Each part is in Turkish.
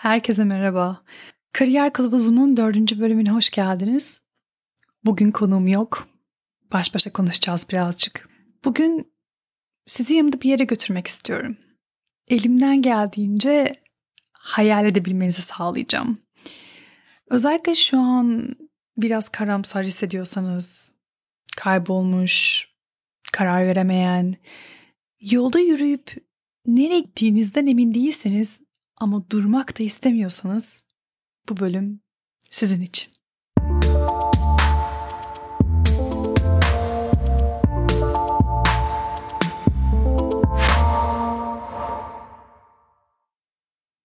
Herkese merhaba. Kariyer Kılavuzu'nun dördüncü bölümüne hoş geldiniz. Bugün konuğum yok. Baş başa konuşacağız birazcık. Bugün sizi yanımda bir yere götürmek istiyorum. Elimden geldiğince hayal edebilmenizi sağlayacağım. Özellikle şu an biraz karamsar hissediyorsanız, kaybolmuş, karar veremeyen, yolda yürüyüp nereye gittiğinizden emin değilseniz ama durmak da istemiyorsanız bu bölüm sizin için.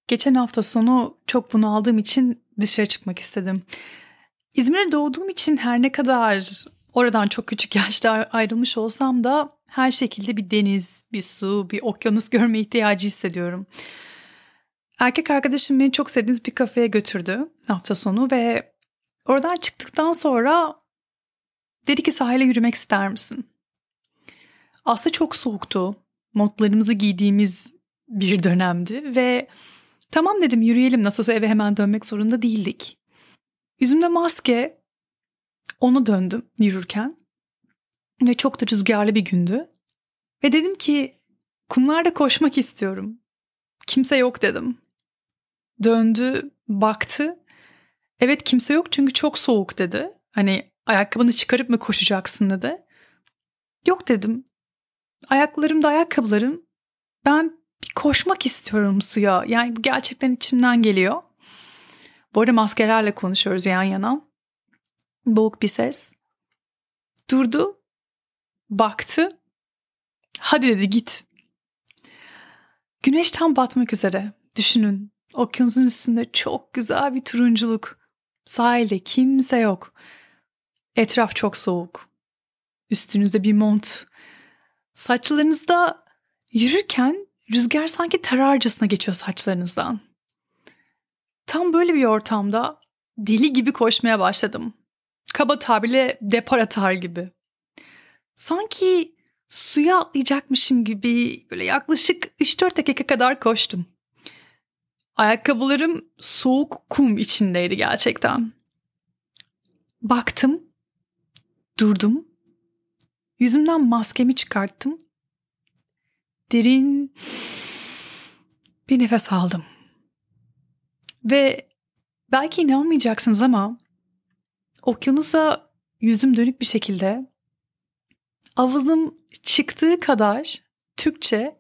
Geçen hafta sonu çok bunaldığım için dışarı çıkmak istedim. İzmir'e doğduğum için her ne kadar oradan çok küçük yaşta ayrılmış olsam da her şekilde bir deniz, bir su, bir okyanus görme ihtiyacı hissediyorum. Erkek arkadaşım beni çok sevdiğimiz bir kafeye götürdü hafta sonu ve oradan çıktıktan sonra dedi ki sahile yürümek ister misin? Aslında çok soğuktu. Montlarımızı giydiğimiz bir dönemdi ve tamam dedim yürüyelim nasıl eve hemen dönmek zorunda değildik. Yüzümde maske onu döndüm yürürken ve çok da rüzgarlı bir gündü. Ve dedim ki kumlarda koşmak istiyorum. Kimse yok dedim. Döndü, baktı. Evet kimse yok çünkü çok soğuk dedi. Hani ayakkabını çıkarıp mı koşacaksın dedi. Yok dedim. Ayaklarımda ayakkabılarım. Ben bir koşmak istiyorum suya. Yani bu gerçekten içimden geliyor. Bu arada maskelerle konuşuyoruz yan yana. Boğuk bir ses. Durdu. Baktı. Hadi dedi git. Güneş tam batmak üzere. Düşünün. Okyanusun üstünde çok güzel bir turunculuk. Sahilde kimse yok. Etraf çok soğuk. Üstünüzde bir mont. Saçlarınızda yürürken rüzgar sanki tararcasına geçiyor saçlarınızdan. Tam böyle bir ortamda deli gibi koşmaya başladım. Kaba tabirle depar atar gibi. Sanki suya atlayacakmışım gibi böyle yaklaşık 3-4 dakika kadar koştum. Ayakkabılarım soğuk kum içindeydi gerçekten. Baktım, durdum, yüzümden maskemi çıkarttım. Derin bir nefes aldım. Ve belki inanmayacaksınız ama okyanusa yüzüm dönük bir şekilde avazım çıktığı kadar Türkçe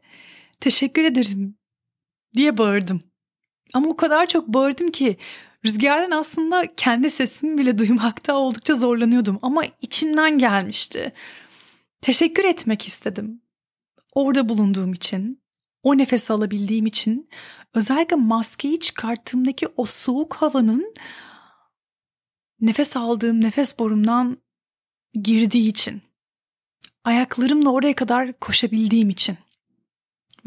teşekkür ederim diye bağırdım. Ama o kadar çok bağırdım ki rüzgardan aslında kendi sesimi bile duymakta oldukça zorlanıyordum ama içimden gelmişti. Teşekkür etmek istedim. Orada bulunduğum için, o nefes alabildiğim için, özellikle maskeyi çıkarttığımdaki o soğuk havanın nefes aldığım nefes borumdan girdiği için. Ayaklarımla oraya kadar koşabildiğim için.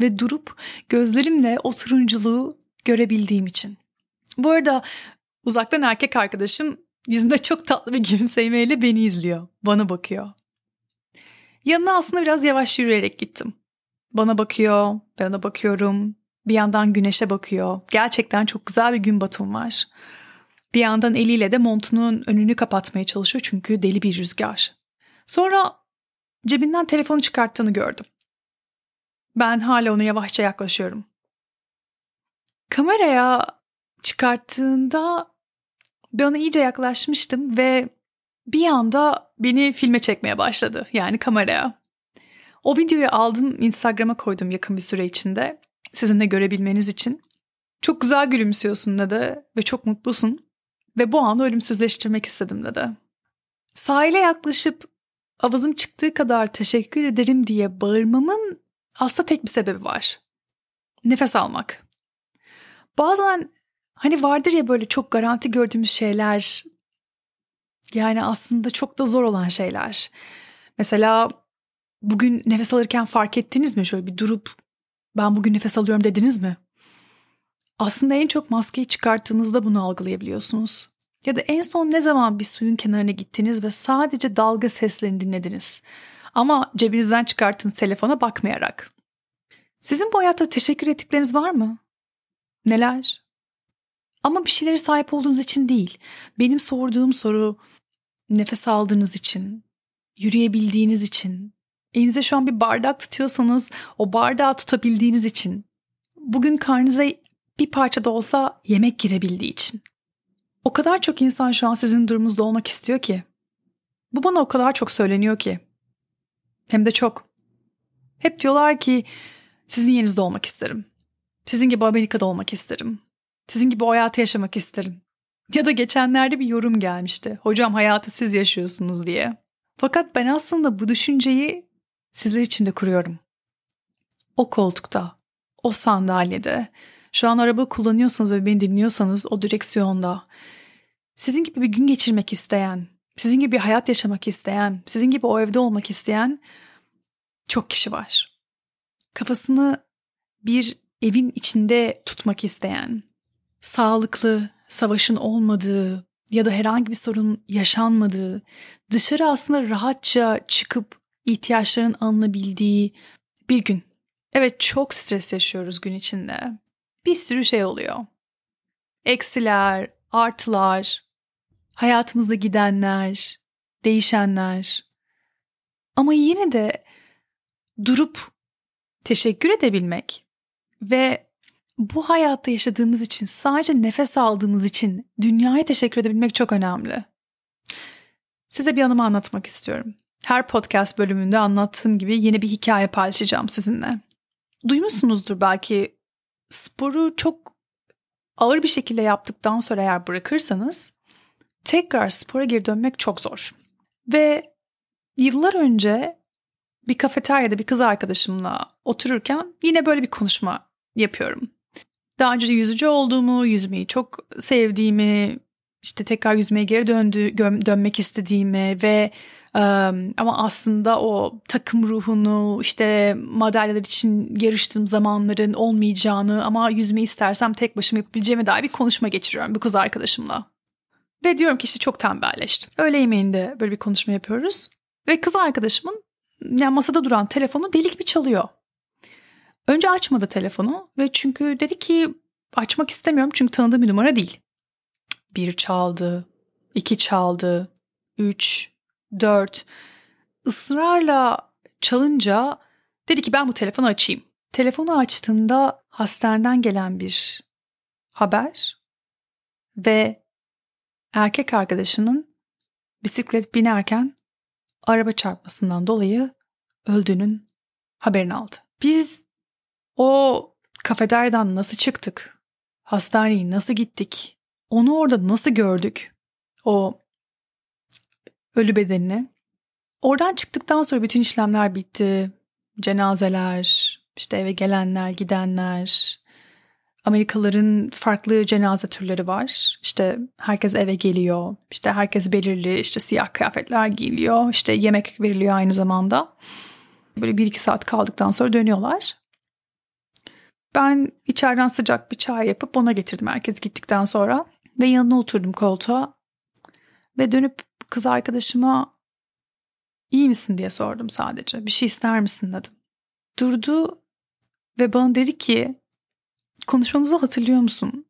Ve durup gözlerimle o turunculuğu görebildiğim için. Bu arada uzaktan erkek arkadaşım yüzünde çok tatlı bir gülümsemeyle beni izliyor. Bana bakıyor. Yanına aslında biraz yavaş yürüyerek gittim. Bana bakıyor, ben ona bakıyorum. Bir yandan güneşe bakıyor. Gerçekten çok güzel bir gün batımı var. Bir yandan eliyle de montunun önünü kapatmaya çalışıyor çünkü deli bir rüzgar. Sonra cebinden telefonu çıkarttığını gördüm. Ben hala ona yavaşça yaklaşıyorum. Kameraya çıkarttığında ben ona iyice yaklaşmıştım ve bir anda beni filme çekmeye başladı. Yani kameraya. O videoyu aldım Instagram'a koydum yakın bir süre içinde. Sizin de görebilmeniz için. Çok güzel gülümsüyorsun dedi ve çok mutlusun. Ve bu anı ölümsüzleştirmek istedim dedi. Sahile yaklaşıp avazım çıktığı kadar teşekkür ederim diye bağırmamın aslında tek bir sebebi var. Nefes almak. Bazen hani vardır ya böyle çok garanti gördüğümüz şeyler yani aslında çok da zor olan şeyler. Mesela bugün nefes alırken fark ettiniz mi? Şöyle bir durup ben bugün nefes alıyorum dediniz mi? Aslında en çok maskeyi çıkarttığınızda bunu algılayabiliyorsunuz. Ya da en son ne zaman bir suyun kenarına gittiniz ve sadece dalga seslerini dinlediniz. Ama cebinizden çıkarttığınız telefona bakmayarak. Sizin bu hayatta teşekkür ettikleriniz var mı? Neler? Ama bir şeylere sahip olduğunuz için değil. Benim sorduğum soru nefes aldığınız için, yürüyebildiğiniz için, elinize şu an bir bardak tutuyorsanız o bardağı tutabildiğiniz için, bugün karnınıza bir parça da olsa yemek girebildiği için. O kadar çok insan şu an sizin durumunuzda olmak istiyor ki. Bu bana o kadar çok söyleniyor ki. Hem de çok. Hep diyorlar ki sizin yerinizde olmak isterim. Sizin gibi Amerika'da olmak isterim. Sizin gibi o hayatı yaşamak isterim. Ya da geçenlerde bir yorum gelmişti. Hocam hayatı siz yaşıyorsunuz diye. Fakat ben aslında bu düşünceyi sizler için de kuruyorum. O koltukta, o sandalyede, şu an araba kullanıyorsanız ve beni dinliyorsanız o direksiyonda, sizin gibi bir gün geçirmek isteyen, sizin gibi bir hayat yaşamak isteyen, sizin gibi o evde olmak isteyen çok kişi var. Kafasını bir evin içinde tutmak isteyen, sağlıklı, savaşın olmadığı ya da herhangi bir sorun yaşanmadığı, dışarı aslında rahatça çıkıp ihtiyaçların alınabildiği bir gün. Evet çok stres yaşıyoruz gün içinde. Bir sürü şey oluyor. Eksiler, artılar, hayatımızda gidenler, değişenler. Ama yine de durup teşekkür edebilmek ve bu hayatta yaşadığımız için, sadece nefes aldığımız için dünyaya teşekkür edebilmek çok önemli. Size bir anımı anlatmak istiyorum. Her podcast bölümünde anlattığım gibi yeni bir hikaye paylaşacağım sizinle. Duymuşsunuzdur belki sporu çok ağır bir şekilde yaptıktan sonra eğer bırakırsanız tekrar spora geri dönmek çok zor. Ve yıllar önce bir kafeteryada bir kız arkadaşımla otururken yine böyle bir konuşma yapıyorum. Daha önce yüzücü olduğumu, yüzmeyi çok sevdiğimi, işte tekrar yüzmeye geri döndü, dönmek istediğimi ve ama aslında o takım ruhunu işte madalyalar için yarıştığım zamanların olmayacağını ama yüzmeyi istersem tek başıma yapabileceğime dair bir konuşma geçiriyorum bu kız arkadaşımla. Ve diyorum ki işte çok tembelleştim. Öğle yemeğinde böyle bir konuşma yapıyoruz. Ve kız arkadaşımın yani masada duran telefonu delik bir çalıyor. Önce açmadı telefonu ve çünkü dedi ki açmak istemiyorum çünkü tanıdığım bir numara değil. Bir çaldı, iki çaldı, üç, dört. Israrla çalınca dedi ki ben bu telefonu açayım. Telefonu açtığında hastaneden gelen bir haber ve erkek arkadaşının bisiklet binerken araba çarpmasından dolayı öldüğünün haberini aldı. Biz o kafederden nasıl çıktık? Hastaneye nasıl gittik? Onu orada nasıl gördük? O ölü bedenini. Oradan çıktıktan sonra bütün işlemler bitti. Cenazeler, işte eve gelenler, gidenler. Amerikalıların farklı cenaze türleri var. İşte herkes eve geliyor. İşte herkes belirli işte siyah kıyafetler giyiliyor. İşte yemek veriliyor aynı zamanda. Böyle bir iki saat kaldıktan sonra dönüyorlar. Ben içeriden sıcak bir çay yapıp ona getirdim herkes gittikten sonra. Ve yanına oturdum koltuğa. Ve dönüp kız arkadaşıma iyi misin diye sordum sadece. Bir şey ister misin dedim. Durdu ve bana dedi ki konuşmamızı hatırlıyor musun?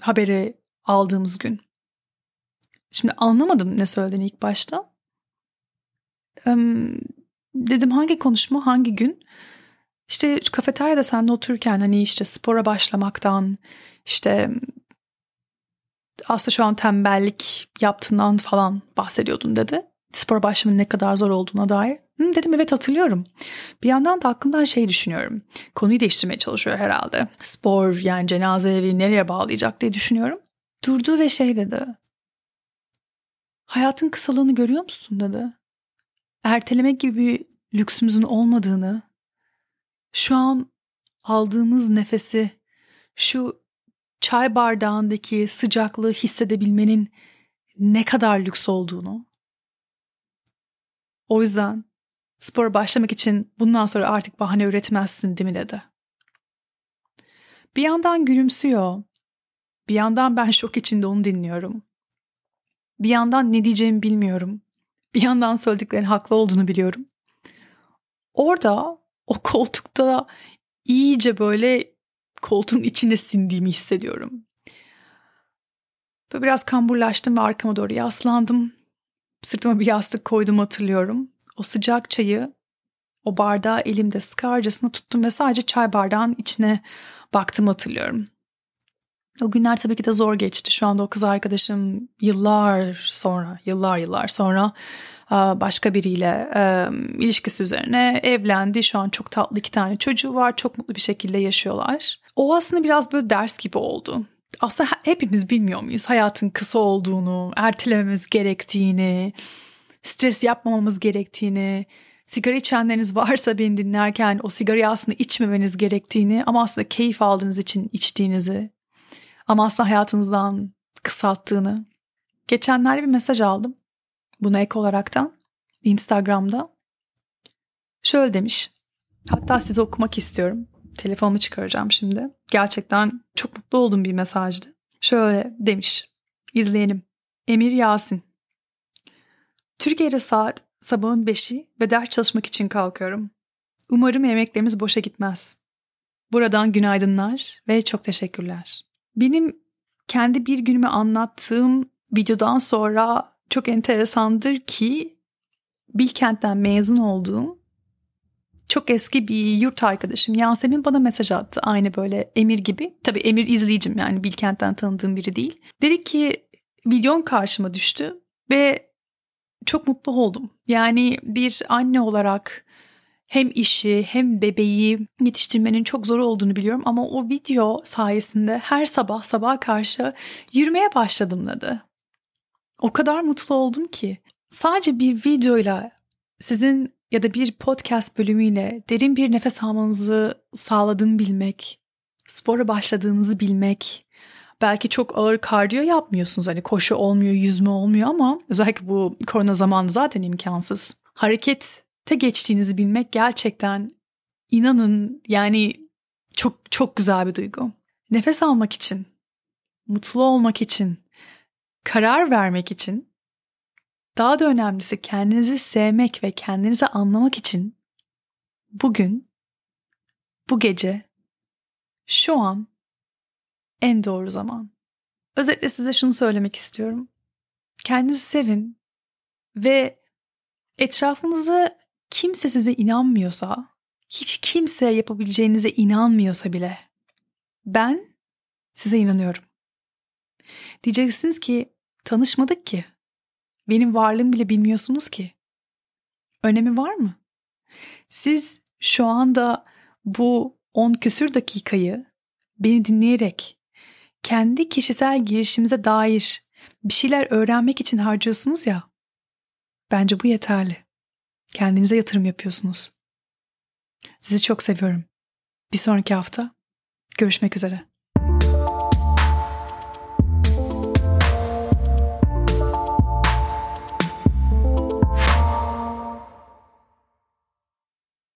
Haberi aldığımız gün. Şimdi anlamadım ne söylediğini ilk başta. Ee, dedim hangi konuşma hangi gün? İşte kafeteryada seninle otururken hani işte spora başlamaktan işte aslında şu an tembellik yaptığından falan bahsediyordun dedi. Spora başlamanın ne kadar zor olduğuna dair. Hı, dedim evet hatırlıyorum. Bir yandan da aklımdan şey düşünüyorum. Konuyu değiştirmeye çalışıyor herhalde. Spor yani cenaze evi nereye bağlayacak diye düşünüyorum. Durdu ve şey dedi. Hayatın kısalığını görüyor musun dedi. Ertelemek gibi bir lüksümüzün olmadığını, şu an aldığımız nefesi, şu çay bardağındaki sıcaklığı hissedebilmenin ne kadar lüks olduğunu. O yüzden spora başlamak için bundan sonra artık bahane üretmezsin değil mi dedi. Bir yandan gülümsüyor. Bir yandan ben şok içinde onu dinliyorum. Bir yandan ne diyeceğimi bilmiyorum. Bir yandan söylediklerin haklı olduğunu biliyorum. Orada o koltukta iyice böyle koltuğun içine sindiğimi hissediyorum. Böyle biraz kamburlaştım ve arkama doğru yaslandım. Sırtıma bir yastık koydum hatırlıyorum. O sıcak çayı o bardağı elimde sıkarcasına tuttum ve sadece çay bardağın içine baktım hatırlıyorum. O günler tabii ki de zor geçti. Şu anda o kız arkadaşım yıllar sonra, yıllar yıllar sonra başka biriyle ilişkisi üzerine evlendi. Şu an çok tatlı iki tane çocuğu var. Çok mutlu bir şekilde yaşıyorlar. O aslında biraz böyle ders gibi oldu. Aslında hepimiz bilmiyor muyuz hayatın kısa olduğunu, ertelememiz gerektiğini, stres yapmamamız gerektiğini, sigara içenleriniz varsa beni dinlerken o sigarayı aslında içmemeniz gerektiğini ama aslında keyif aldığınız için içtiğinizi ama aslında hayatınızdan kısalttığını. Geçenlerde bir mesaj aldım. Buna ek olaraktan Instagram'da. Şöyle demiş. Hatta size okumak istiyorum. Telefonumu çıkaracağım şimdi. Gerçekten çok mutlu olduğum bir mesajdı. Şöyle demiş. İzleyelim. Emir Yasin. Türkiye'de saat sabahın beşi ve ders çalışmak için kalkıyorum. Umarım emeklerimiz boşa gitmez. Buradan günaydınlar ve çok teşekkürler. Benim kendi bir günümü anlattığım videodan sonra çok enteresandır ki Bilkent'ten mezun olduğum çok eski bir yurt arkadaşım Yasemin bana mesaj attı. Aynı böyle Emir gibi. Tabii Emir izleyicim yani Bilkent'ten tanıdığım biri değil. Dedi ki videon karşıma düştü ve çok mutlu oldum. Yani bir anne olarak hem işi hem bebeği yetiştirmenin çok zor olduğunu biliyorum ama o video sayesinde her sabah sabah karşı yürümeye başladım dedi. O kadar mutlu oldum ki sadece bir videoyla sizin ya da bir podcast bölümüyle derin bir nefes almanızı sağladığını bilmek, spora başladığınızı bilmek, belki çok ağır kardiyo yapmıyorsunuz. Hani koşu olmuyor, yüzme olmuyor ama özellikle bu korona zamanı zaten imkansız. Harekete geçtiğinizi bilmek gerçekten inanın yani çok çok güzel bir duygu. Nefes almak için, mutlu olmak için, karar vermek için, daha da önemlisi kendinizi sevmek ve kendinizi anlamak için bugün, bu gece, şu an en doğru zaman. Özetle size şunu söylemek istiyorum. Kendinizi sevin ve etrafınızda kimse size inanmıyorsa, hiç kimse yapabileceğinize inanmıyorsa bile ben size inanıyorum. Diyeceksiniz ki tanışmadık ki. Benim varlığımı bile bilmiyorsunuz ki. Önemi var mı? Siz şu anda bu 10 küsür dakikayı beni dinleyerek kendi kişisel gelişimize dair bir şeyler öğrenmek için harcıyorsunuz ya. Bence bu yeterli. Kendinize yatırım yapıyorsunuz. Sizi çok seviyorum. Bir sonraki hafta görüşmek üzere.